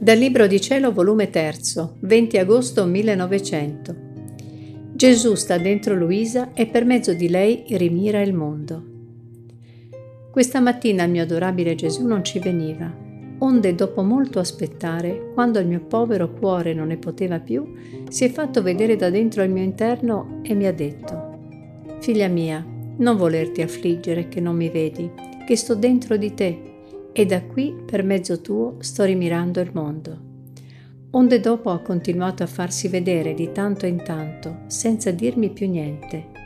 Dal Libro di Cielo, volume 3, 20 agosto 1900. Gesù sta dentro Luisa e per mezzo di lei rimira il mondo. Questa mattina il mio adorabile Gesù non ci veniva, onde dopo molto aspettare, quando il mio povero cuore non ne poteva più, si è fatto vedere da dentro il mio interno e mi ha detto, Figlia mia, non volerti affliggere che non mi vedi, che sto dentro di te e da qui per mezzo tuo sto rimirando il mondo. Onde dopo ha continuato a farsi vedere di tanto in tanto, senza dirmi più niente,